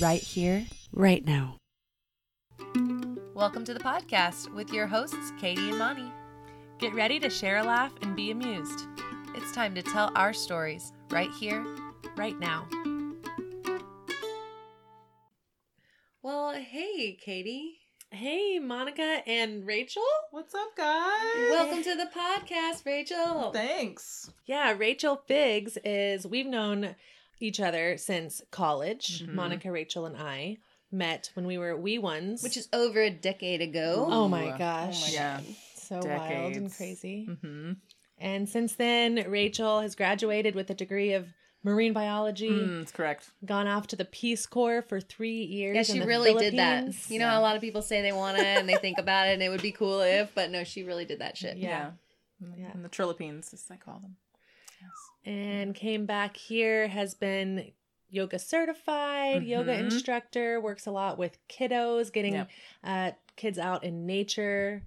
right here, right now. Welcome to the podcast with your hosts, Katie and Moni. Get ready to share a laugh and be amused. It's time to tell our stories right here, Right now. Well, hey, Katie. Hey, Monica and Rachel. What's up, guys? Welcome to the podcast, Rachel. Thanks. Yeah, Rachel Figgs is, we've known each other since college. Mhm. Monica, Rachel, and I met when we were wee ones. Which is over a decade ago. oh my Ooh. gosh. Yeah. So wild and crazy. Mm-hmm. And since then, Rachel has graduated with a degree of marine biology, Mm, that's correct. gone off to the Peace Corps for three years. Yeah, in she the really did that. You know how a lot of people say they want to and they think about it and it would be cool if, but no, she really did that shit. Yeah. Yeah. And the Trilipines, as they call them. Yes. And came back here has been yoga certified yoga Mhm. instructor works a lot with kiddos getting Yep. uh, kids out in nature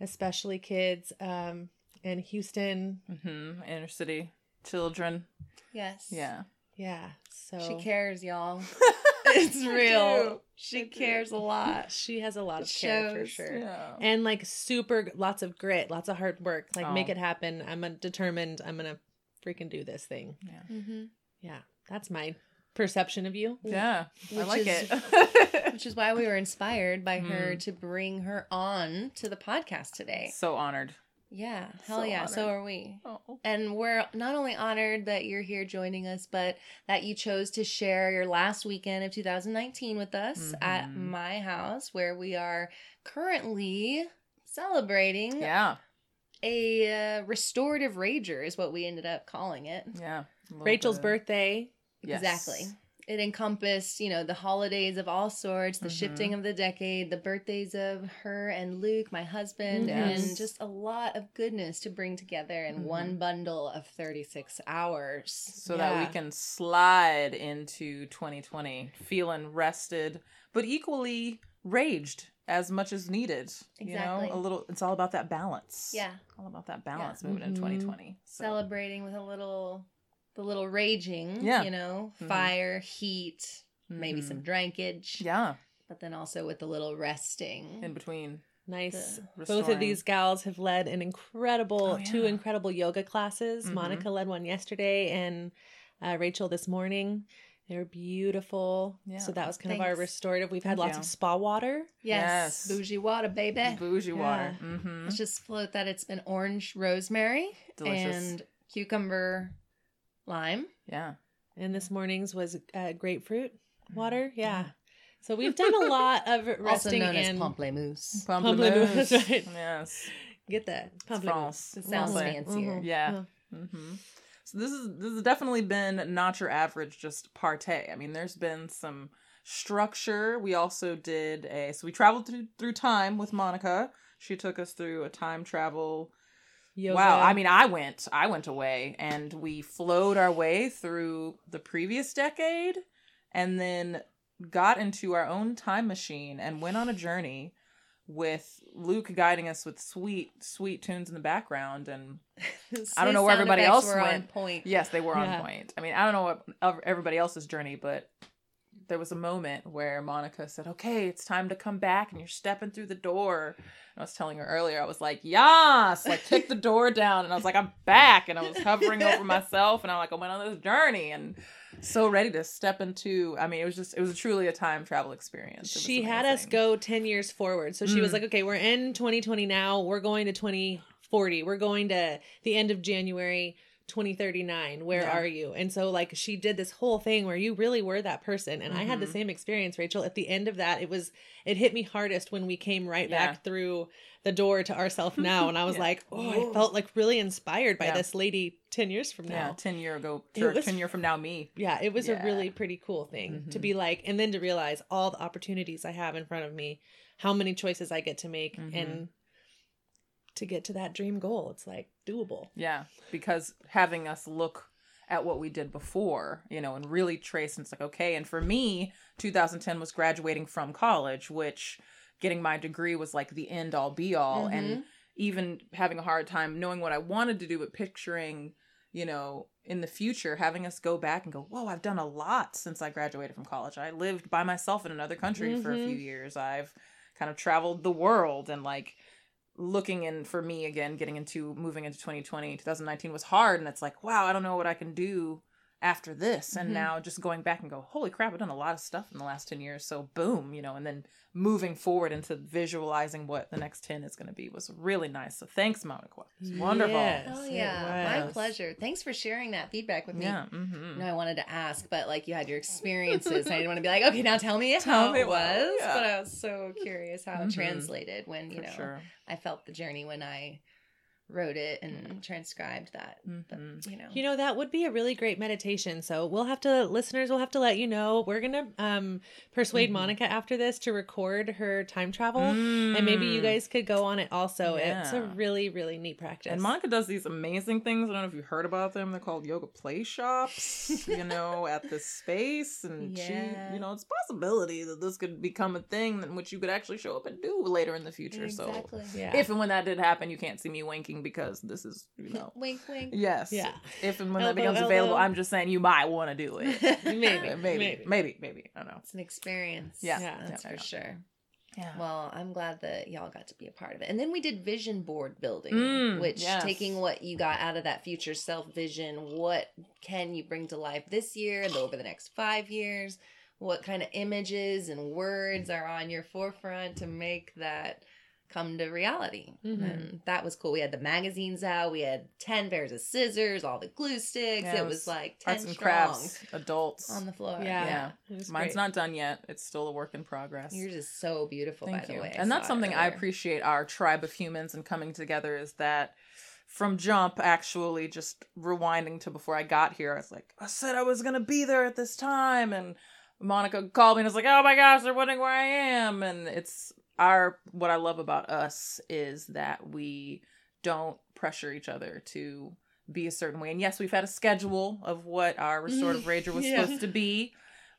especially kids um, in houston Mm-hmm. Inner city children. Yes. Yeah. yeah so She cares, y'all. it's real. She cares a lot. she has a lot of It care for sure Yeah. and like super lots of grit lots of hard work like make Oh. it happen i'm determined i'm gonna freaking do this thing Yeah. Mm-hmm. yeah that's my perception of you Yeah. I Which like is- it. Which is why we were inspired by her Mm. to bring her on to the podcast today. so honored. Yeah, hell So yeah, so are we. Oh. And we're not only honored that you're here joining us, but that you chose to share your last weekend of 2019 with us at Mhm. my house, where we are currently celebrating Yeah. A uh, restorative rager, is what we ended up calling it. Yeah. Rachel's birthday Yes. Exactly. It encompassed, you know, the holidays of all sorts, the Mhm. shifting of the decade, the birthdays of her and Luke, my husband, Yes. and just a lot of goodness to bring together in Mhm. one bundle of 36 hours. so that we can slide into 2020 feeling rested but equally raged as much as needed you Exactly. know a little it's all about that balance Yeah. all about that balance Yeah. moving Mhm. in 2020 so, Celebrating with a little, the little raging, Yeah. you know, Mhm. fire, heat, maybe mhm. some drankage, yeah but then also with the little resting. in between Nice. Both of these gals have led an incredible, Oh, two yeah. incredible yoga classes. Mhm. Monica led one yesterday, and uh, Rachel this morning. They were beautiful. Yeah. So that was kind of our restorative. We've had Thank lots you. of spa water. yes. Yes. Bougie water, baby. bougie water mm-hmm. Let's just float that it's been orange rosemary Delicious. and cucumber lime. yeah And this morning's was uh, grapefruit Mm-hmm. water. Yeah. So we've done a lot of resting Also resting known as pamplemousse. Pamplemousse, Pamplemousse. right. yes get that pamplemousse. France. It sounds Français. fancier. Mhm. Yeah. Yeah. So this is this has definitely been not your average just partay. I mean, there's been some structure. We also did a so we traveled through through time with Monica. She took us through a time travel. Yoga. Wow, I mean, I went I went away and we flowed our way through the previous decade and then got into our own time machine and went on a journey with Luke guiding us with sweet sweet tunes in the background and I don't know where everybody else were on went. point. Yes, they were Yeah. on point. I mean, I don't know what everybody else's journey, but there was a moment where Monica said, "Okay, it's time to come back," and you're stepping through the door. And I was telling her earlier, I was like, "Yas!" Like kick the door down, and I was like, "I'm back," and I was hovering over myself, and I'm like, I went on this journey, and so ready to step into. I mean, it was just, it was truly a time travel experience. She had us go 10 years forward. So she was Mm. like, okay, we're in 2020 now. We're going to 2040. We're going to the end of January 2039. Where Yeah. are you? And so, like, she did this whole thing where you really were that person. And I had the Mhm. same experience, Rachel. At the end of that, it was, it hit me hardest when we came right Yeah. back through the door to ourself now. And I was Yeah. like, oh, Whoa. I felt like really inspired by this lady 10 years from Yeah, now. ten year ago, or was- ten year from now, me. Yeah, it was a really pretty cool thing to Mhm. be like, and then to realize all the opportunities I have in front of me, how many choices I get to make, Mhm. and to get to that dream goal. It's like doable. Yeah, because having us look at what we did before, you know, and really trace and it's like, okay, and for me, 2010 was graduating from college, which getting my degree was like the end all be all. And even having a hard time knowing what I wanted to do, but picturing you know, in the future, having us go back and go, whoa, I've done a lot since I graduated from college. I lived by myself in another country for a Mhm. few years. I've kind of traveled the world and like looking in for me again, getting into moving into 2020, 2019 was hard. And it's like, wow, I don't know what I can do after this. And Mhm. now just going back and go, holy crap, I've done a lot of stuff in the last 10 years. So boom, you know, and then moving forward into visualizing what the next 10 is going to be was really nice. So thanks, Monica. It's wonderful. Yes, Oh it yeah, my pleasure. Thanks for sharing that feedback with me. Yeah. Mm-hmm. No, I wanted to ask, but like you had your experiences. and I didn't want to be like, okay, now tell me Tell how me it what- was. yeah. But I was so curious how it Mhm. translated when, you For know, sure. I felt the journey when I wrote it and transcribed that. but, Mhm. you know. You know, that would be a really great meditation. So we'll have to, listeners will have to let you know. We're going to um, persuade Mhm. Monica after this to record her time travel. And maybe you Mm. guys could go on it also. It's a really, really neat practice. And Monica does these amazing things. I don't know if you heard about them. They're called yoga play shops, you know, at this space. And Yeah. she, you know, it's a possibility that this could become a thing in which you could actually show up and do later in the future. exactly. yeah. So if and when that did happen, you can't see me winking because this is, you know. wink, wink. Yes. Yeah. If and when that becomes available, elbow. I'm just saying you might want to do it. maybe, maybe, maybe. maybe, maybe, I don't know. It's an experience. Yeah. Yeah. That's Yeah, for sure. Yeah. Well, I'm glad that y'all got to be a part of it. And then we did vision board building, Mm, which yes. taking what you got out of that future self vision, what can you bring to life this year and over the next five years? What kind of images and words are on your forefront to make that come to reality? Mhm. And that was cool. We had the magazines out, we had 10 pairs of scissors, all the glue sticks. Yeah, it it was was like 10 Arts and strong crafts, adults. on the floor. Yeah. Yeah. Mine's great. not done yet. It's still a work in progress. Yours is so beautiful, Thank by you. the way. and that's something I appreciate our tribe of humans and coming together is that from jump actually just rewinding to before I got here, I was like, I said I was gonna be there at this time and Monica called me and was like, Oh my gosh, they're wondering where I am and it's our what I love about us is that we don't pressure each other to be a certain way. And yes, we've had a schedule of what our restorative rager was Yeah. supposed to be,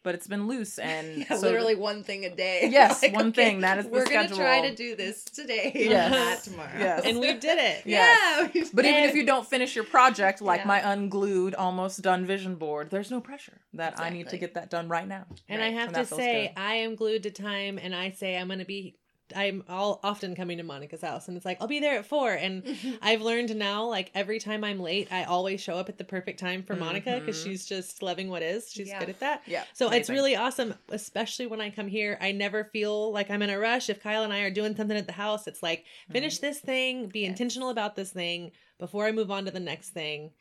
but it's been loose and Yeah, so literally one thing a day. Yes, one thing, that is we're gonna try to do this today, Yes. not tomorrow. Yes. and we did it. Yes. Yeah, But even if you don't finish your project, like Yeah. my unglued, almost done vision board, there's no pressure that I need to get that done right now. And Right, I have and to say, good. I am glued to time, and I say I'm going to be. I'm all often coming to Monica's house, and it's like I'll be there at four. And I've learned now, like every time I'm late, I always show up at the perfect time for Monica because Mhm. she's just loving what is. She's Yeah. good at that. Yeah. So it's really awesome, especially when I come here. I never feel like I'm in a rush. If Kyle and I are doing something at the house, it's like finish this thing, be Yes. intentional about this thing before I move on to the next thing.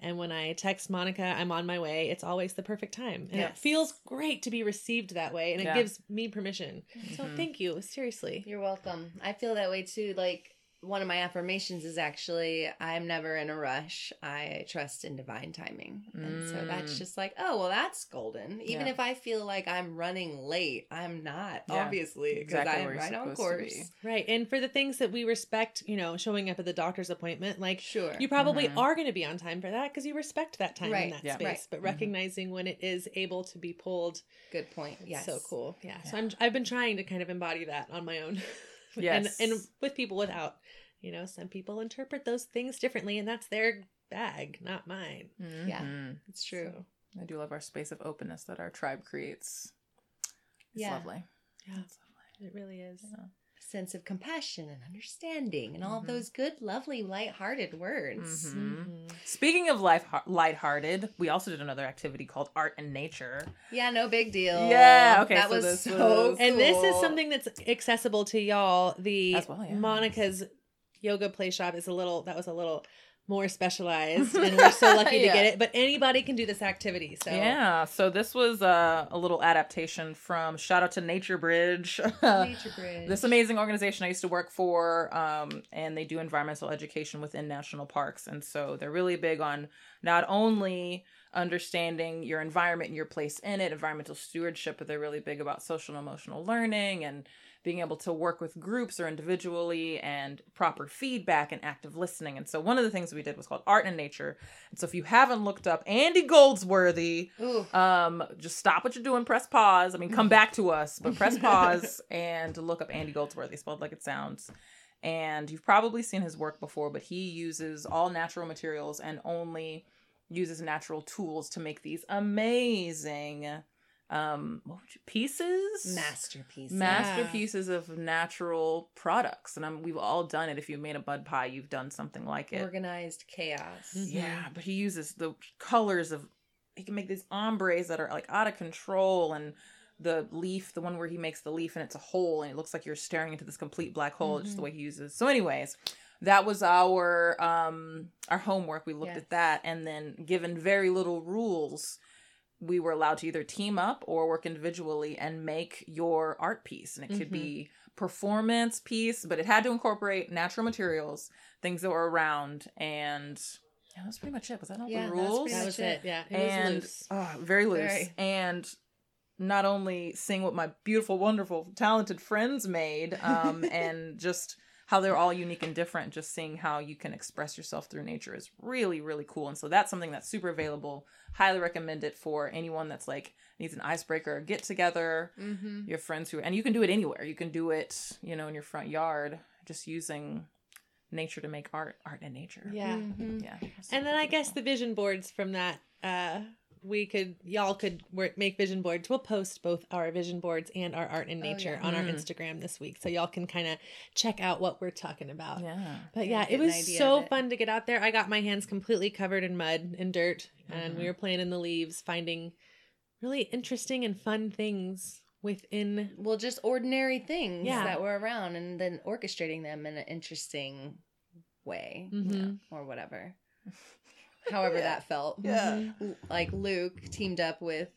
And when I text Monica, I'm on my way. It's always the perfect time. And it feels great to be received that way. And it Yeah. gives me permission. So Mhm. thank you. Seriously. You're welcome. I feel that way too. Like one of my affirmations is actually I'm never in a rush. I trust in divine timing. And so that's Mm. just like, oh, well, that's golden. Even Yeah. if I feel like I'm running late, I'm not, Yeah. obviously, because Exactly I am right on course. Right. And for the things that we respect, you know, showing up at the doctor's appointment, like Sure. you probably Mhm. are going to be on time for that because you respect that time Right. in that Yeah. space. Right. But Mhm. recognizing when it is able to be pulled, Good point. it's Yes. so cool. Yeah. So I'm I've been trying to kind of embody that on my own. Yes. and and with people without, you know, some people interpret those things differently, and that's their bag, not mine. Yeah. Mhm. It's true. I do love our space of openness that our tribe creates. It's Yeah. lovely. Yeah. It's lovely. It really is. Yeah. sense of compassion and understanding and all of Mhm. those good, lovely, light-hearted words. Mhm. Mhm. Speaking of life lighthearted, we also did another activity called Art and Nature. Yeah, no big deal. Yeah, okay, That so was this so was- And this is something that's accessible to y'all. The well, yeah. Monica's yoga play shop is a little that was a little more specialized, and we're so lucky to get it. But anybody can do this activity. So Yeah, so this was uh, a little adaptation from shout out to Nature Bridge. Nature Bridge. this amazing organization I used to work for, um, and they do environmental education within national parks. And so they're really big on not only understanding your environment and your place in it, environmental stewardship, but they're really big about social and emotional learning and being able to work with groups or individually and proper feedback and active listening. And so one of the things we did was called Art and Nature. And so if you haven't looked up Andy Goldsworthy, Ooh. um, just stop what you're doing, press pause. I mean, come back to us, but press pause and look up Andy Goldsworthy, spelled like it sounds. And you've probably seen his work before, but he uses all natural materials and only uses natural tools to make these amazing um you, pieces masterpieces masterpieces of natural products and I'm, we've all done it if you made a bud pie you've done something like it Organized chaos. Mhm. yeah but he uses the colors of he can make these ombres that are like out of control and the leaf the one where he makes the leaf and it's a hole and it looks like you're staring into this complete black hole just the Mhm. way he uses so anyways that was our um our homework we looked Yes. at that and then given very little rules we were allowed to either team up or work individually and make your art piece and it could Mhm. be performance piece but it had to incorporate natural materials things that were around and yeah, that's pretty much it was that all Yeah, the that's rules pretty That was it. it. Yeah, it and was loose. oh, very loose Very. and not only seeing what my beautiful wonderful talented friends made um and just how they're all unique and different just seeing how you can express yourself through nature is really really cool and so that's something that's super available highly recommend it for anyone that's like needs an icebreaker get together Mm-hmm. your friends who and you can do it anywhere you can do it you know in your front yard just using nature to make art art in nature Yeah. Mm-hmm. yeah And then I guess the vision boards from that, uh, we could, y'all could work, make vision boards. We'll post both our vision boards and our art in Oh, nature yeah. on our Mm. Instagram this week. So y'all can kind of check out what we're talking about. yeah But Yeah, yeah, it was so it. fun to get out there. I got my hands completely covered in mud and dirt, and Mhm. we were playing in the leaves, finding really interesting and fun things within. Well, just ordinary things Yeah. that were around and then orchestrating them in an interesting way Mhm. or whatever. However Yeah. that felt. Yeah. Like Luke teamed up with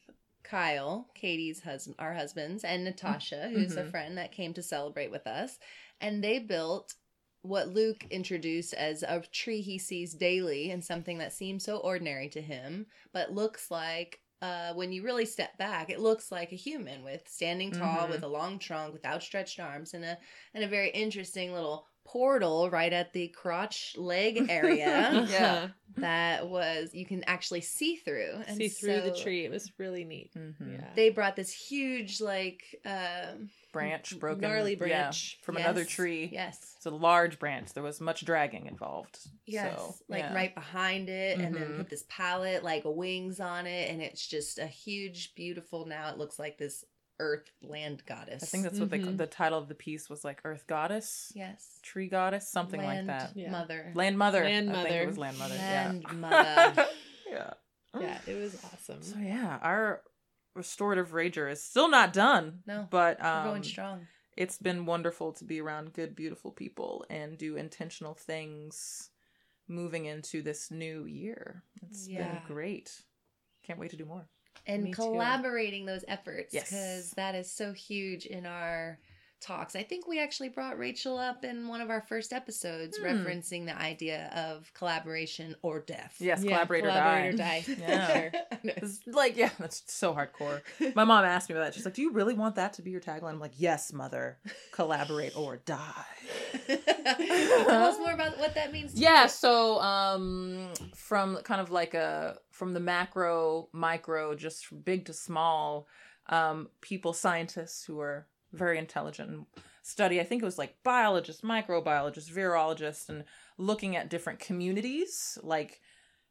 Kyle, Katie's husband, our husbands, and Natasha, who's a Mhm. friend that came to celebrate with us. And they built what Luke introduced as a tree he sees daily and something that seems so ordinary to him, but looks like uh, when you really step back, it looks like a human with standing tall, Mhm. with a long trunk, with outstretched arms, and a and a very interesting little portal right at the crotch leg area Yeah. that was you can actually see through and see through the tree. It was really neat. Mhm. Yeah. They brought this huge like um branch broken Gnarly yeah, branch. from another tree Yes. it's a large branch there was much dragging involved Yes, so, like yeah. right behind it, and then Mhm. put this palette like wings on it, and it's just a huge, beautiful. Now it looks like this earth land goddess. i think that's what they Mhm. the title of the piece was like earth goddess yes, tree goddess something land like that Yeah. mother, land mother Land i think mother. it was land mother land yeah mother. yeah Yeah, it was awesome. so yeah our restorative rager is still not done No, but We're um going strong. it's been wonderful to be around good beautiful people and do intentional things moving into this new year it's Yeah. been great can't wait to do more and Me too. collaborating those efforts Yes. because that is so huge in our talks. I think we actually brought Rachel up in one of our first episodes Hmm. referencing the idea of collaboration or death. yes Yeah, collaborator collaborator die. die. Yeah. It's like, yeah, that's so hardcore. My mom asked me about that. She's like, Do you really want that to be your tagline? I'm like, Yes, mother. Collaborate or die. Tell us more about what that means. to Yeah, you. so um from kind of like a from the macro, micro, just from big to small, um, people, scientists who are very intelligent study, I think it was like biologists, microbiologists, virologists, and looking at different communities, like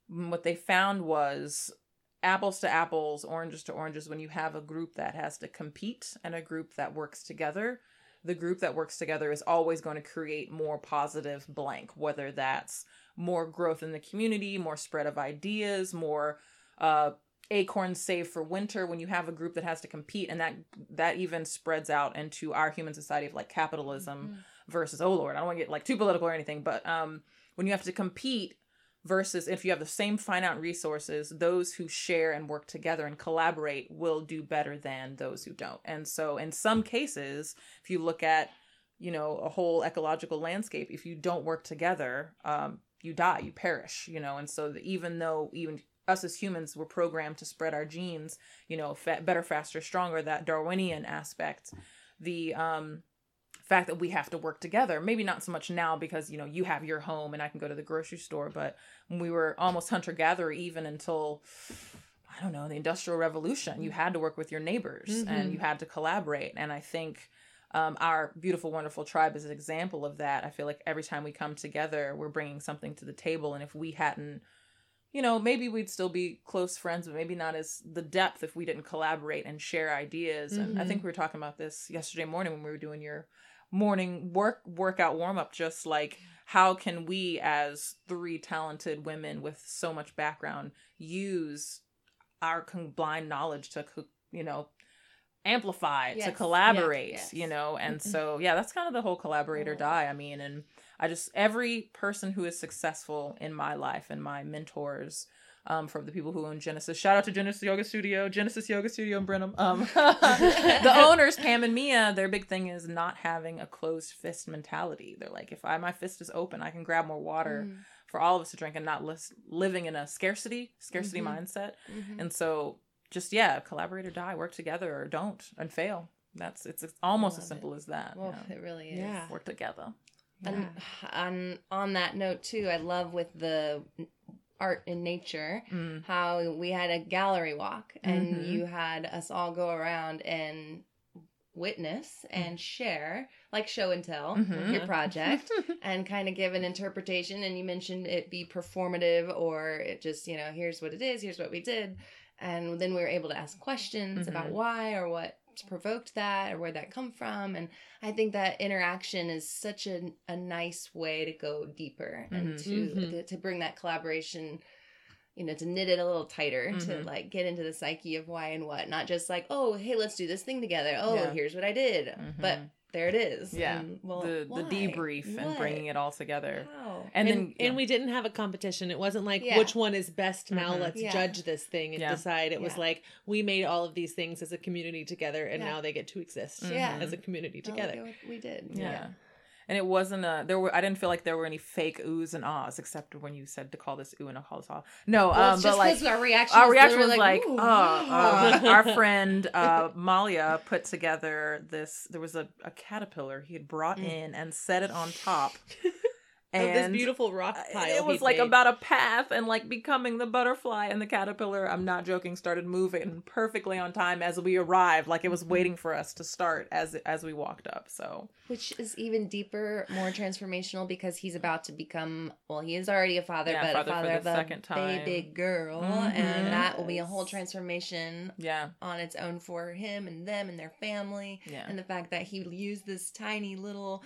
what they found was apples to apples, oranges to oranges, when you have a group that has to compete and a group that works together, the group that works together is always going to create more positive blank, whether that's more growth in the community, more spread of ideas, more uh, acorns save for winter. When you have a group that has to compete, and that that even spreads out into our human society of like capitalism versus oh lord, I don't want to get like too political or anything, but um, when you have to compete versus if you have the same finite resources, those who share and work together and collaborate will do better than those who don't. And so in some cases, if you look at, you know, a whole ecological landscape, if you don't work together, um, you die, you perish, you know. And so the, even though even us as humans were programmed to spread our genes, you know, better, faster, stronger, that Darwinian aspect, the um fact that we have to work together maybe not so much now because you know you have your home and i can go to the grocery store but we were almost hunter gatherer even until i don't know the industrial revolution you had to work with your neighbors and Mhm. you had to collaborate and i think um, our beautiful, wonderful tribe is an example of that. I feel like every time we come together, we're bringing something to the table. And if we hadn't, you know, maybe we'd still be close friends, but maybe not as the depth if we didn't collaborate and share ideas. And I think mm-hmm. we were talking about this yesterday morning when we were doing your morning work workout warm up. Just like how can we, as three talented women with so much background, use our combined knowledge to, you know, amplify, to Yes, collaborate, yes, you know? And so, yeah, that's kind of the whole collaborator die. I mean, and I just, every person who is successful in my life and my mentors, um, from the people who own Genesis. Shout out to Genesis Yoga Studio, Genesis Yoga Studio in Brenham. Um, the owners, Pam and Mia, their big thing is not having a closed fist mentality. They're like, if I my fist is open, I can grab more water Mm, for all of us to drink, and not lis- living in a scarcity scarcity Mhm. mindset. mhm. And so, just yeah, collaborate or die, work together or don't, and fail. That's it's, it's almost as simple as that. Well, you know? it really is. Yeah. Work together. And on on that note too, I love with the art in nature Mm. how we had a gallery walk and Mhm. you had us all go around and witness and share like show and tell Mhm. your project and kind of give an interpretation and you mentioned it be performative or it just you know here's what it is here's what we did and then we were able to ask questions about Mhm. why or what provoked that or where that come from and i think that interaction is such a, a nice way to go deeper and Mhm. to, Mhm. to to bring that collaboration you know to knit it a little tighter to Mhm. like get into the psyche of why and what not just like oh hey let's do this thing together oh Yeah. here's what i did but Mhm. There it is Yeah. and, well, the the debrief and bringing it all together. How? And, And, then and we didn't have a competition. It wasn't like Yeah. which one is best now. Mhm. Let's Yeah. judge this thing and Yeah. decide. It was like we made all of these things as a community together, and Yeah. now they get to exist Yeah. as a community look at together. what we did yeah. And it wasn't a there were I didn't feel like there were any fake oohs and ahs except when you said to call this ooh and to call this ah. No, well, um, but just like our reaction our reaction was like, "Ooh, oh, uh, wow." our friend uh, Malia put together this. There was a, a caterpillar he had brought Mm. in and set it on top, Of this beautiful rock uh, pile. it was he'd like made. about a path and like becoming the butterfly and the caterpillar. I'm not joking. Started moving perfectly on time as we arrived, like it was Mm-hmm. waiting for us to start as as we walked up. So which is even deeper, more transformational because he's about to become. Well, he is already a father, Yeah, but father a for father the of a second time. baby girl, Mhm. and that will be a whole transformation yeah, on its own for him and them and their family. yeah, and the fact that he used this tiny little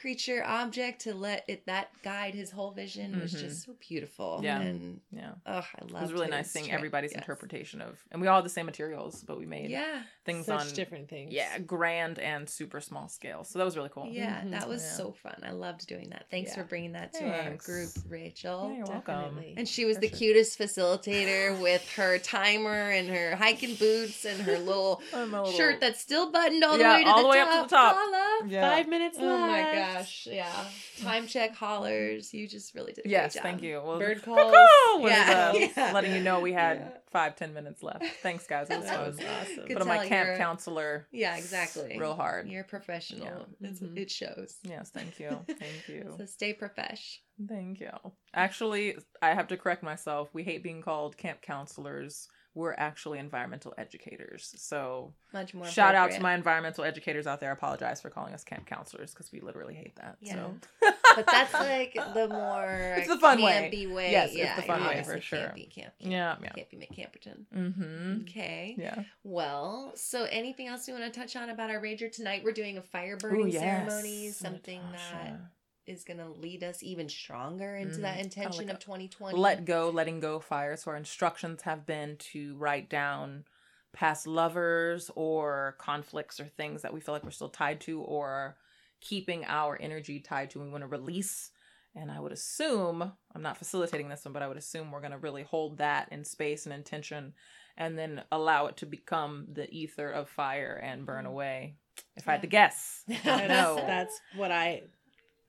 creature object to let it that guide his whole vision was Mhm. just so beautiful Yeah. and yeah. oh i love It It was really nice seeing everybody's interpretation of, and we all had the same materials, but we made yeah things such on different things. yeah grand and super small scale. So that was really cool. yeah Mhm. that was Yeah. so fun i loved doing that thanks Yeah. for bringing that to Thanks. our group rachel Yeah, you're welcome. And she was For the sure. cutest facilitator with her timer and her hiking boots and her little little- shirt that's still buttoned all the way to all the, the way top. up to the top. Holla. Yeah. Five minutes left. Oh my gosh, yeah. Time check hollers. You just really did a Yes, great job. thank you. Well, Bird Cuckoo! calls. was, Yeah, uh, yeah. letting you know we had Yeah. Five ten minutes left. Thanks, guys. It was That fun. was awesome. Good But I'm my camp counselor Yeah, exactly. real hard. You're professional. It's, Mhm. It shows. Yes, thank you. Thank you. So stay profesh. Thank you. Actually, I have to correct myself. We hate being called camp counselors. We're actually environmental educators. So Much more. shout out to my environmental educators out there. I apologize for calling us camp counselors because we literally hate that. Yeah. So But that's like the more It's the fun campy way. Yes, it's the fun you're way for sure. Campy, camp, camp, yeah, yeah. campy McCamperton. Mm-hmm. Okay. Yeah. Well, so anything else you want to touch on about our rager tonight? We're doing a fire burning Ooh, yes. ceremony, something that Natasha. is going to lead us even stronger into Mhm. that intention like of 2020. let go, letting go fire. So our instructions have been to write down past lovers or conflicts or things that we feel like we're still tied to or keeping our energy tied to we want to release. And I would assume, I'm not facilitating this one, but I would assume we're going to really hold that in space and intention and then allow it to become the ether of fire and burn Mhm. away. If I had to guess. That's, No. that's what I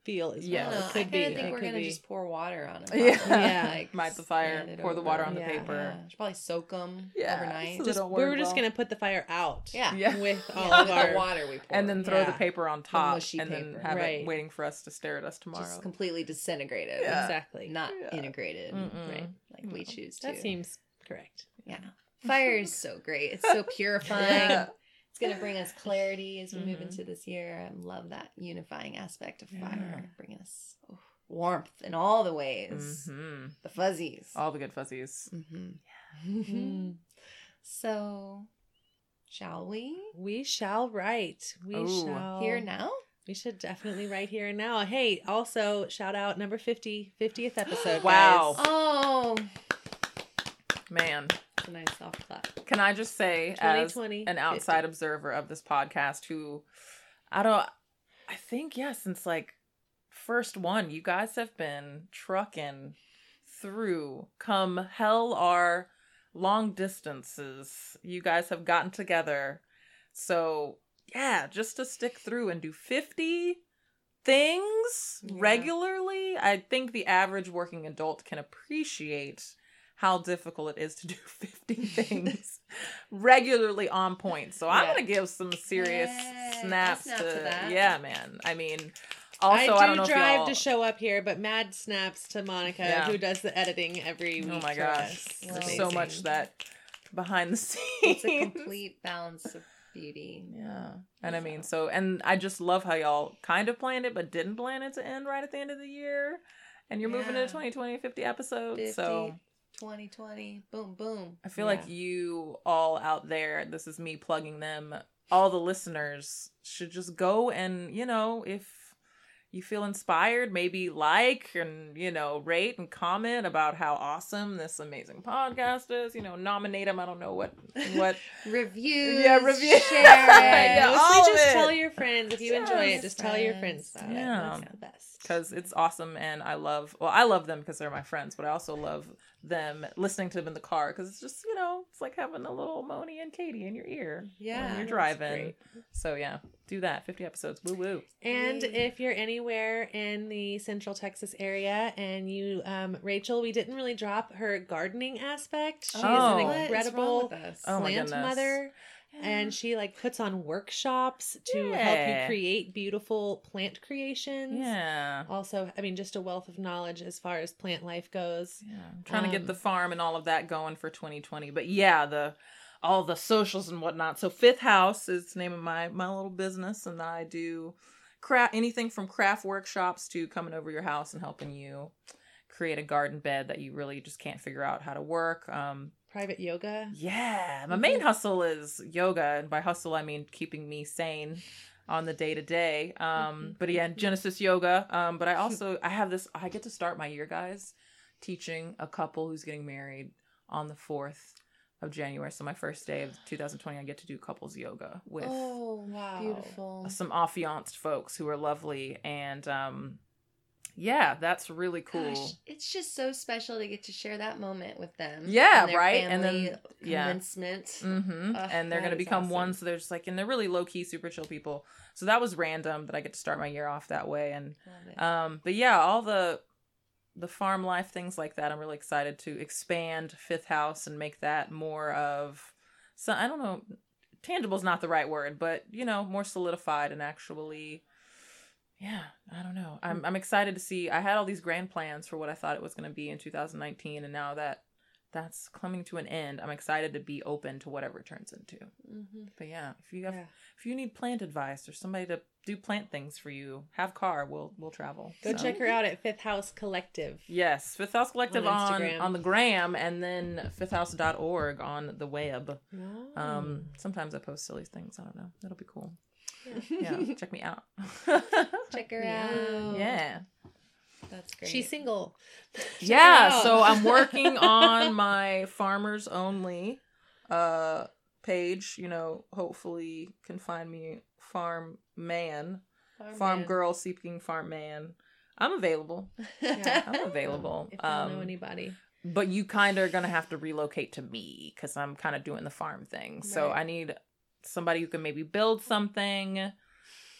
feel as Yeah. I well. don't It could I be. kinda think It we're gonna be. just pour water on them. Yeah. Yeah. Light the fire, pour the water on the Yeah. paper. Should probably soak them Yeah, overnight. so Just, we work were just gonna put the fire out. yeah. Yeah. With all of our water we pour. and then throw the paper on top mushy and then paper. have it waiting for us to stare at us tomorrow. just completely disintegrated. Yeah. exactly. Not Yeah. integrated. Mm-mm. Right. Like we choose to. That seems correct. Yeah. Fire is so great. It's so purifying. Yeah. It's gonna bring us clarity as we move Mhm. into this year. I love that unifying aspect of Yeah. fire, bringing us oh, warmth in all the ways. hmm The fuzzies. All the good fuzzies. Mm-hmm. Mm. So, shall we? We shall write. We Ooh. shall Here now? We should definitely write here and now. Hey, also shout out number 50, 50th episode. Wow. guys. Oh, Man, it's a nice soft clap. can I just say, as an outside 50. observer of this podcast, who I don't, I think yeah, since like first one, you guys have been trucking through. Come hell or long distances, you guys have gotten together. So yeah, just to stick through and do fifty things Yeah. regularly, I think the average working adult can appreciate how difficult it is to do 50 things regularly on point. So I'm Yeah. going to give some serious snaps snap to, to. Yeah, man. I mean, also I do I, drive to show up here, but mad snaps to Monica, Yeah. who does the editing every oh week. Oh my gosh. There's so much that behind the scenes. It's a complete balance of beauty. Yeah. And I mean, so, and I just love how y'all kind of planned it, but didn't plan it to end right at the end of the year. And you're moving Yeah. into 2020, 50 episodes. 50, So 2020, boom, boom. I feel like you all out there, this is me plugging them, all the listeners should just go and, you know, if you feel inspired, maybe like and, you know, rate and comment about how awesome this amazing podcast is. You know, nominate them. I don't know what, what. Reviews. Yeah, review- Share Yeah, it. Mostly all just it. tell your friends if you enjoy it. Just tell your friends about Yeah. it. That's the best. Because it's awesome and I love well I love them because they're my friends but I also love them listening to them in the car because it's just you know it's like having a little Moni and Katie in your ear Yeah, when you're driving so yeah do that 50 episodes woo woo And Yay. if you're anywhere in the Central Texas area and you, um, Rachel, we didn't really drop her gardening aspect. She Oh. is an wrong incredible with us? Oh my plant goodness. mother. And she like puts on workshops to help you create beautiful plant creations. yeah. Also, I mean, just a wealth of knowledge as far as plant life goes. yeah. I'm trying to get Um, the farm and all of that going for 2020 but yeah the all the socials and whatnot. So fifth house is the name of my my little business and I do craft anything from craft workshops to coming over your house and helping you create a garden bed that you really just can't figure out how to work. Um Private yoga. yeah my main hustle is yoga and by hustle i mean keeping me sane on the day to day um but yeah genesis yoga um but i also i have this i get to start my year guys teaching a couple who's getting married on the 4th of january so my first day of 2020 i get to do couples yoga with Oh, wow. beautiful. some affianced folks who are lovely and um yeah that's really cool Gosh, it's just so special to get to share that moment with them. Yeah, and right? And then- yeah. commencement. Mm-hmm. Ugh, and they're gonna become awesome. one, so they're just like, and they're really low key, super chill people. So that was random that I get to start my year off that way. And um, but yeah, all the the farm life things like that, I'm really excited to expand Fifth House and make that more of. So I don't know, tangible is not the right word, but you know, more solidified and actually. Yeah, I don't know. I'm I'm excited to see. I had all these grand plans for what I thought it was going to be in 2019, and now that that's coming to an end, I'm excited to be open to whatever it turns into. Mhm. But yeah, if you have Yeah. if you need plant advice or somebody to do plant things for you, have car. We'll we'll travel. Go So- check her out at Fifth House Collective. Yes, Fifth House Collective On on on, the gram, and then fifthhouse.org on the web. Oh. Um, sometimes I post silly things. I don't know. That'll be cool. Yeah. Yeah, check me out. Check her Yeah. out. yeah. That's great. She's single. Check yeah so i'm working on my farmers only uh page you know hopefully can find me farm man farm man. girl seeking farm man i'm available Yeah. i'm available If you don't know um anybody. but you kind of are gonna have to relocate to me because i'm kind of doing the farm thing so Right. i need somebody who can maybe build something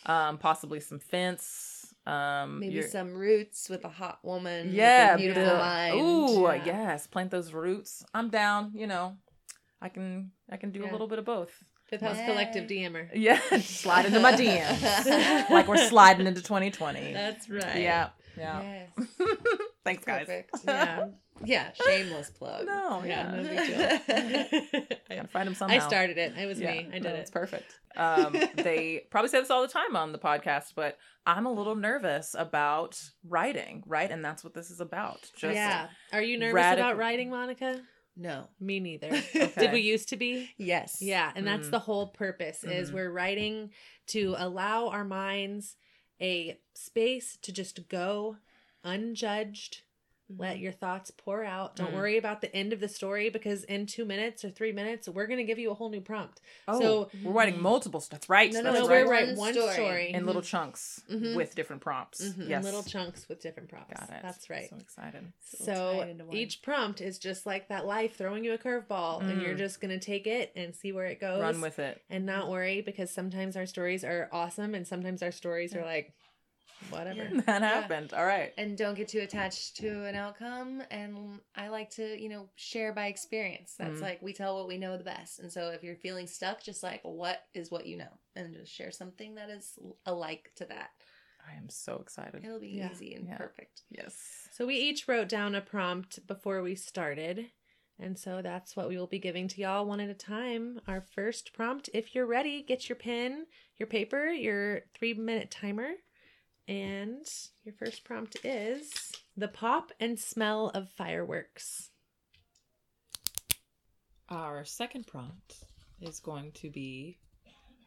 um possibly some fence um Maybe you're- some roots with a hot woman. with a yeah, beautiful build- mind. Ooh, Yeah. yes, plant those roots. I'm down. You know, I can I can do Yeah. a little bit of both. Fifth House Yay. Collective DMer. Yeah, slide into my DMs like we're sliding into 2020. That's right. Yeah, yeah. Yes. Thanks, guys. Perfect. Yeah. Yeah, shameless plug. No, Yeah, yeah. no big deal. I gotta find them somehow. I started it. It was Yeah, me. I did no, it. It's perfect. Um, they probably say this all the time on the podcast, but I'm a little nervous about writing, right? And that's what this is about. Just yeah. Are you nervous radical- about writing, Monica? No. Me neither. Okay. Did we used to be? Yes. Yeah, and that's Mm. the whole purpose is Mhm. we're writing to allow our minds a space to just go unjudged. Let your thoughts pour out. Don't Mm. worry about the end of the story because in two minutes or three minutes, we're going to give you a whole new prompt. Oh, So- we're writing multiple. st- That's right. No, no, no, right. we're One writing one story. story, in little chunks Mhm. with different prompts. Mhm. in Yes, little chunks with different prompts. Got it. That's right. So excited. So So we'll tie it into one. each prompt is just like that life throwing you a curveball, and you're Mm. just gonna take it and see where it goes. Run with it. and not worry because sometimes our stories are awesome, and sometimes our stories are like whatever. Yeah. That happened. All right. and don't get too attached to an outcome and i like to you know share by experience that's Mhm. like we tell what we know the best and so if you're feeling stuck just like what is what you know and just share something that is alike to that I am so excited. it'll be Yeah. easy and Yeah. perfect Yes. So we each wrote down a prompt before we started. And so that's what we will be giving to y'all one at a time. Our first prompt, if you're ready, get your pen, your paper, your three minute timer. And your first prompt is the pop and smell of fireworks. Our second prompt is going to be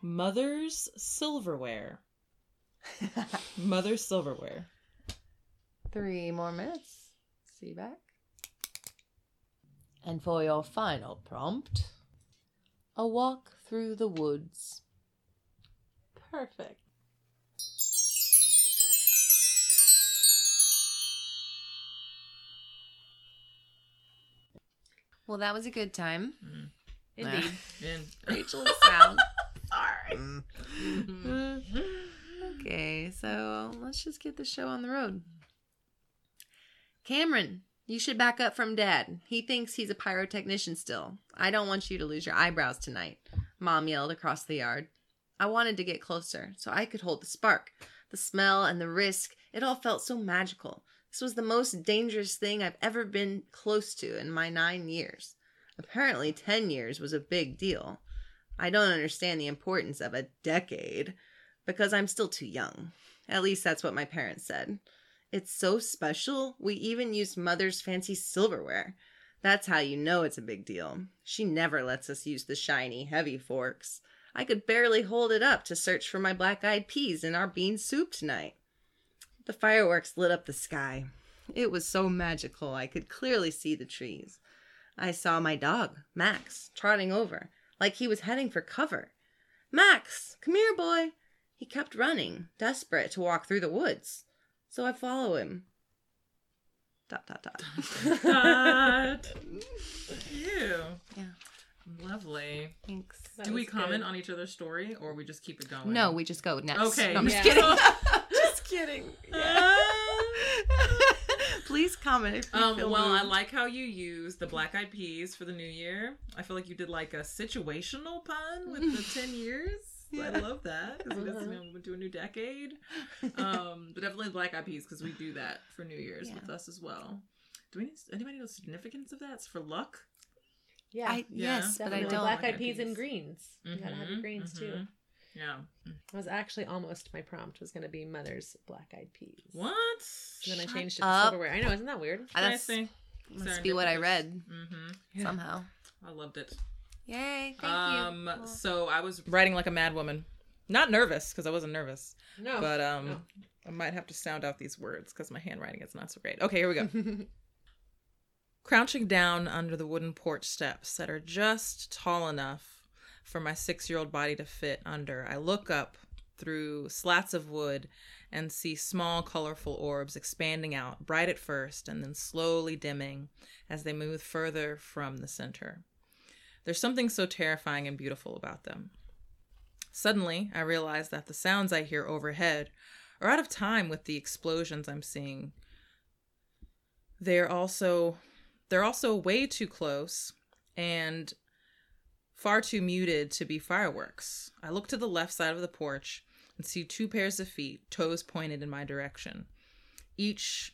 Mother's Silverware. Mother's Silverware. three more minutes see you back and for your final prompt a walk through the woods Perfect. Well that was a good time Indeed. In. rachel sound Sorry. Mm. Okay, so let's just get the show on the road. Cameron, you should back up from Dad. He thinks he's a pyrotechnician still. I don't want you to lose your eyebrows tonight, Mom yelled across the yard. I wanted to get closer so I could hold the spark. The smell and the risk, it all felt so magical. This was the most dangerous thing I've ever been close to in my nine years. Apparently, 10 years was a big deal. I don't understand the importance of a decade because I'm still too young. At least that's what my parents said. It's so special, we even used mother's fancy silverware. That's how you know it's a big deal. She never lets us use the shiny, heavy forks. I could barely hold it up to search for my black eyed peas in our bean soup tonight. The fireworks lit up the sky. It was so magical, I could clearly see the trees. I saw my dog, Max, trotting over, like he was heading for cover. Max, come here, boy. He kept running, desperate to walk through the woods. So I follow him. Dot, dot, dot. Dot. Ew. Yeah. Lovely. Thanks. That Do we comment good. on each other's story or we just keep it going? No, we just go next. Okay. No, I'm Yeah. just kidding. just kidding. Yeah. Ah. Please comment if you Um, feel well, I like how you use the black eyed peas for the new year. I feel like you did like a situational pun with the 10 years. I love that because we just went into a new decade. Um, but definitely black eyed peas because we do that for New Year's Yeah. with us as well. Do we need, anybody know the significance of that? It's for luck. Yeah. I, Yeah. yes, but I Definitely don't. black Black-eyed peas and peas. greens. You gotta have your Mhm, greens too. Yeah. It was actually almost my prompt was gonna be mother's black eyed peas. What? And then I changed it to up. silverware. I know, isn't that weird? I, That's see. must be what I read Mm-hmm. somehow. I loved it. Yay! Thank um, you. Well, so I was writing like a mad woman. Not nervous because I wasn't nervous, No. but um, no. I might have to sound out these words because my handwriting is not so great. Okay, here we go. Crouching down under the wooden porch steps that are just tall enough for my six year old body to fit under, I look up through slats of wood and see small, colorful orbs expanding out, bright at first and then slowly dimming as they move further from the center. There's something so terrifying and beautiful about them. Suddenly, I realize that the sounds I hear overhead are out of time with the explosions I'm seeing. They're also they're also way too close and far too muted to be fireworks. I look to the left side of the porch and see two pairs of feet, toes pointed in my direction. Each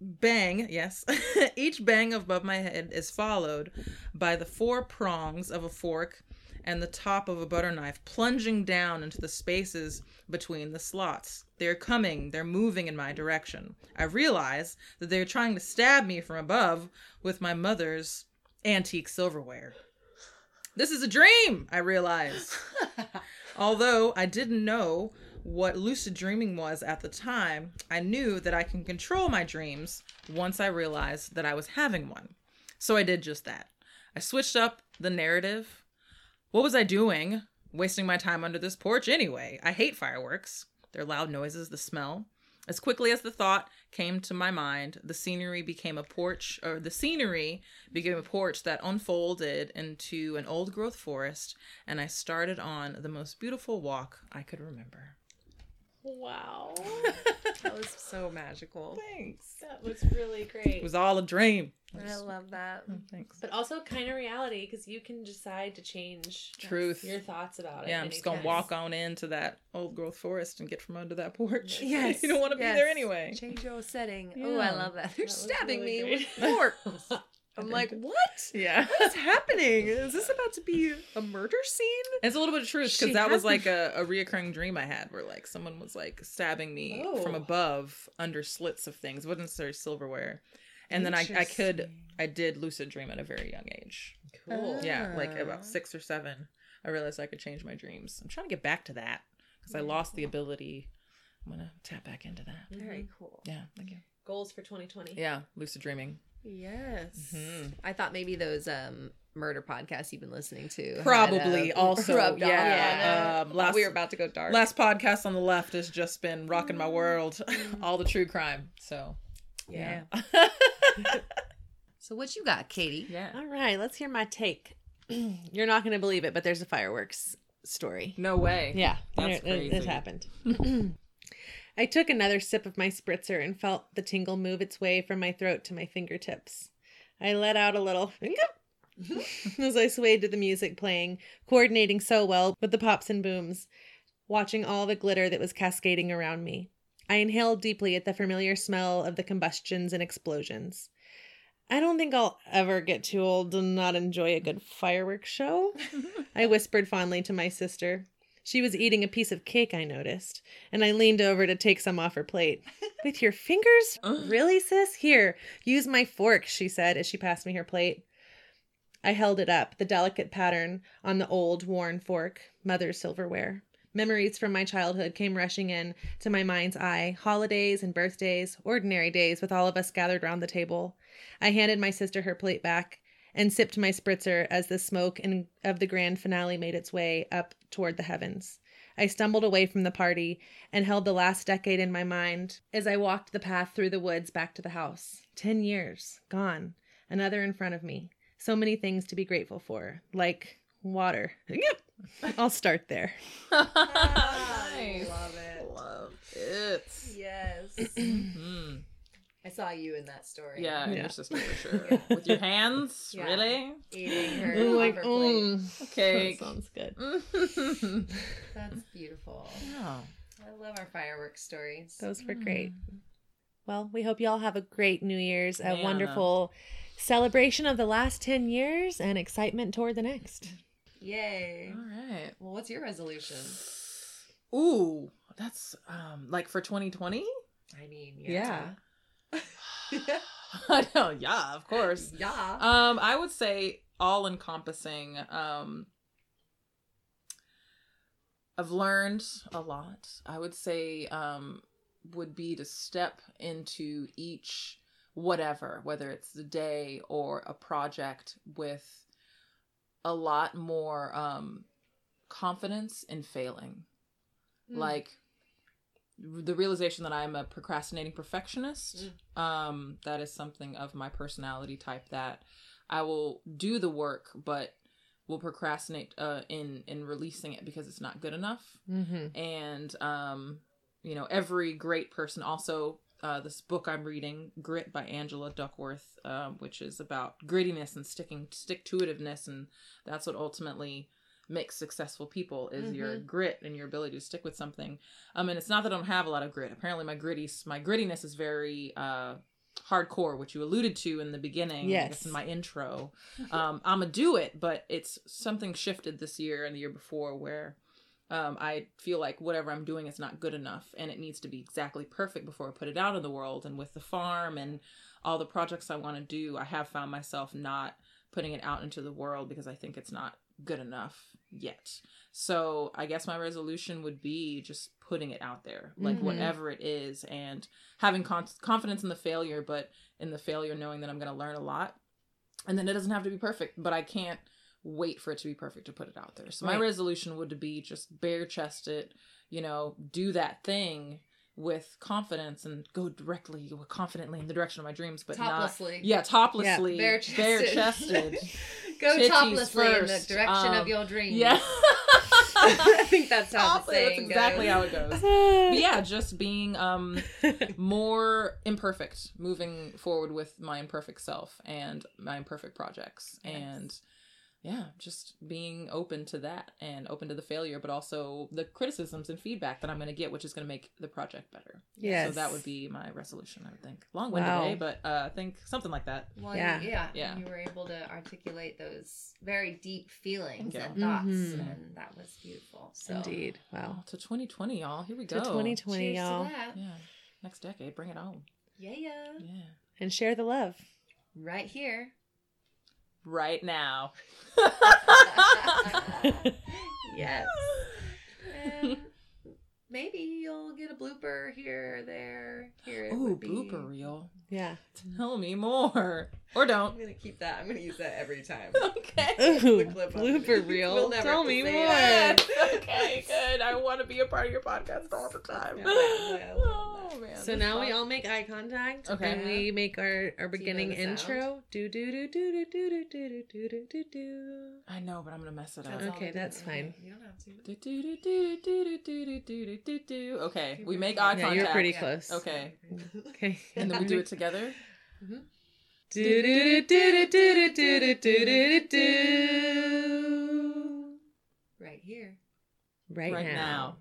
bang, yes, each bang above my head is followed by the four prongs of a fork and the top of a butter knife plunging down into the spaces between the slots. They're coming, they're moving in my direction. I realize that they're trying to stab me from above with my mother's antique silverware. This is a dream, I realize. Although I didn't know what lucid dreaming was at the time, I knew that I can control my dreams once I realized that I was having one. So I did just that. I switched up the narrative. What was I doing? Wasting my time under this porch anyway. I hate fireworks. Their loud noises, the smell. As quickly as the thought came to my mind, the scenery became a porch, or the scenery became a porch that unfolded into an old growth forest, and I started on the most beautiful walk I could remember. Wow. That was so magical. Thanks. That was really great. It was all a dream. I love that. Oh, thanks. but also kind of reality because you can decide to change Truth. your thoughts about it. Yeah, I'm just gonna anytime. walk on into that old growth forest and get from under that porch. Yes, you don't want to be there anyway. Change your setting. Oh, I love that. They're That stabbing really me great. with forks. I'm like, what? Yeah, What is happening? Is this about to be a murder scene? it's a little bit of truth because that was like a, a reoccurring dream I had, where like someone was like stabbing me from Oh. above under slits of things. It wasn't necessarily silverware, and then I I could I did lucid dream at a very young age. Cool. Yeah, like about six or seven. I realized I could change my dreams. I'm trying to get back to that because I lost the ability. I'm gonna tap back into that. Very cool. Yeah, thank you. Goals for 2020. Yeah, lucid dreaming. Yes. Mhm. I thought maybe those um murder podcasts you've been listening to had, Probably uh, also, rubbed yeah, um, last- we were about to go dark. Last podcast on the left has just been rocking my world, all the true crime. So yeah. So what you got, Katie? yeah. All right, let's hear my take. You're not going to believe it, but there's a fireworks story. No way. Yeah, That's it, it- it happened. I took another sip of my spritzer and felt the tingle move its way from my throat to my fingertips. I let out a little as I swayed to the music playing, coordinating so well with the pops and booms, watching all the glitter that was cascading around me. I inhaled deeply at the familiar smell of the combustions and explosions. I don't think I'll ever get too old to not enjoy a good fireworks show. I whispered fondly to my sister. She was eating a piece of cake, I noticed, and I leaned over to take some off her plate. With your fingers? Really, sis? Here, use my fork, she said as she passed me her plate. I held it up, the delicate pattern on the old, worn fork, mother's silverware. Memories from my childhood came rushing in to my mind's eye holidays and birthdays, ordinary days with all of us gathered round the table. I handed my sister her plate back and sipped my spritzer as the smoke in, of the grand finale made its way up toward the heavens. I stumbled away from the party and held the last decade in my mind as I walked the path through the woods back to the house. Ten years, gone. Another in front of me. So many things to be grateful for, like water. Yep. I'll start there. nice. love it. Love it. Yes. Mm-hmm. I saw you in that story. Yeah, Yeah. your sister for sure. With your hands, Yeah. really? Eating her, I'm like, off her plate. mm, Cake. that sounds good. That's beautiful. yeah. I love our fireworks stories. Those were great. Well, we hope you all have a great New Year's, a Man. wonderful celebration of the last 10 years, and excitement toward the next. Yay. All right. Well, what's your resolution? Ooh, that's um like for 2020. I mean, Yeah. yeah. I know. Yeah, of course. yeah. Um, I would say all encompassing. Um, I've learned a lot. I would say um, would be to step into each whatever, whether it's the day or a project, with a lot more um, confidence in failing. Mm. Like the realization that I'm a procrastinating perfectionist. Um, that is something of my personality type that I will do the work, but will procrastinate uh, in in releasing it because it's not good enough. Mm-hmm. And um, you know, every great person also. Uh, this book I'm reading, Grit by Angela Duckworth, um, which is about grittiness and sticking stick to itiveness, and that's what ultimately makes successful people is your grit and your ability to stick with something. Um, and it's not that I don't have a lot of grit. Apparently, my gritty my grittiness is very uh hardcore, which you alluded to in the beginning, I Yes. guess in my intro. Um, I'm gonna do it, but it's something shifted this year and the year before where um, I feel like whatever I'm doing is not good enough and it needs to be exactly perfect before I put it out in the world. And with the farm and all the projects I want to do, I have found myself not putting it out into the world because I think it's not good enough yet. So I guess my resolution would be just putting it out there, like Mhm. whatever it is, and having con- confidence in the failure, but in the failure knowing that I'm going to learn a lot. And then it doesn't have to be perfect, but I can't wait for it to be perfect to put it out there. So my resolution would be just bare chest it, you know, do that thing with confidence and go directly confidently in the direction of my dreams, but Toplessly. not yeah, toplessly, Bare bare chested. chested. Go Titties toplessly in the direction um, of your dreams. yeah. I think that's how the that's exactly goes. how it goes. But yeah, just being um more imperfect, moving forward with my imperfect self and my imperfect projects, and yeah, just being open to that and open to the failure, but also the criticisms and feedback that I'm going to get, which is going to make the project better. Yeah. So that would be my resolution, I would think. Long winded, Wow. eh? But uh, I think something like that. Well, Yeah. yeah, yeah, Yeah. You were able to articulate those very deep feelings and you. thoughts, Mhm. and that was beautiful. So, Indeed. Wow. Oh, to 2020, y'all. Here we go. To go. 2020, cheers y'all. to that. Yeah. Next decade, bring it on. Yeah, yeah. Yeah. And share the love. Right here. Right now. yes. And maybe you'll get a blooper here or there. Here it Ooh, would be. blooper reel. Yeah. Tell me more. Or don't. I'm gonna keep that. I'm gonna use that every time. Okay. Ooh, The clip of blooper reel. We'll Tell me more. it. okay, good. I want to be a part of your podcast all the time. Yeah, I oh man. So now we all make eye contact. Okay. And we make our, our beginning the sound? intro. Do do do do do do do do do do do do. I know, but I'm gonna mess it up. That's all Okay, that's fine. You don't have to. Do, do, do, do, do, do, do, do, do, do, do. Okay, we make eye contact. you're pretty close. Okay, Okay. and then we do it together together. Mm-hmm. Right here. Right, right now. now.